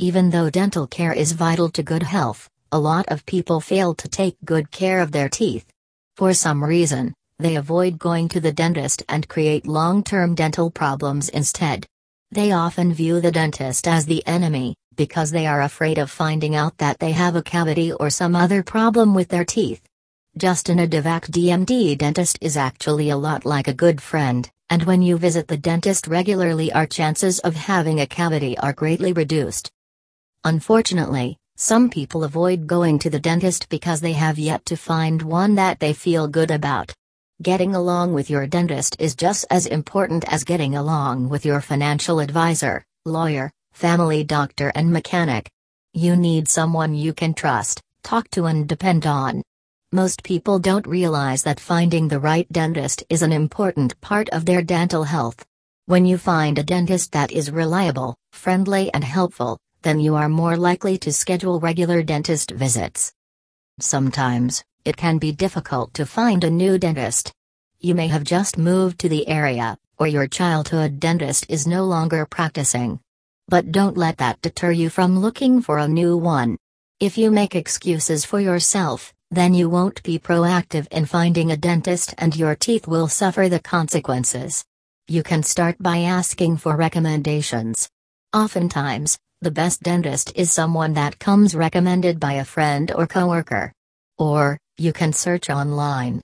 Even though dental care is vital to good health, a lot of people fail to take good care of their teeth. For some reason, they avoid going to the dentist and create long term dental problems instead. They often view the dentist as the enemy, because they are afraid of finding out that they have a cavity or some other problem with their teeth. Justin a Devac DMD dentist is actually a lot like a good friend, and when you visit the dentist regularly, our chances of having a cavity are greatly reduced. Unfortunately, some people avoid going to the dentist because they have yet to find one that they feel good about. Getting along with your dentist is just as important as getting along with your financial advisor, lawyer, family doctor, and mechanic. You need someone you can trust, talk to, and depend on. Most people don't realize that finding the right dentist is an important part of their dental health. When you find a dentist that is reliable, friendly, and helpful, then you are more likely to schedule regular dentist visits. Sometimes, it can be difficult to find a new dentist. You may have just moved to the area, or your childhood dentist is no longer practicing. But don't let that deter you from looking for a new one. If you make excuses for yourself, then you won't be proactive in finding a dentist and your teeth will suffer the consequences. You can start by asking for recommendations. Oftentimes, the best dentist is someone that comes recommended by a friend or coworker. Or, you can search online,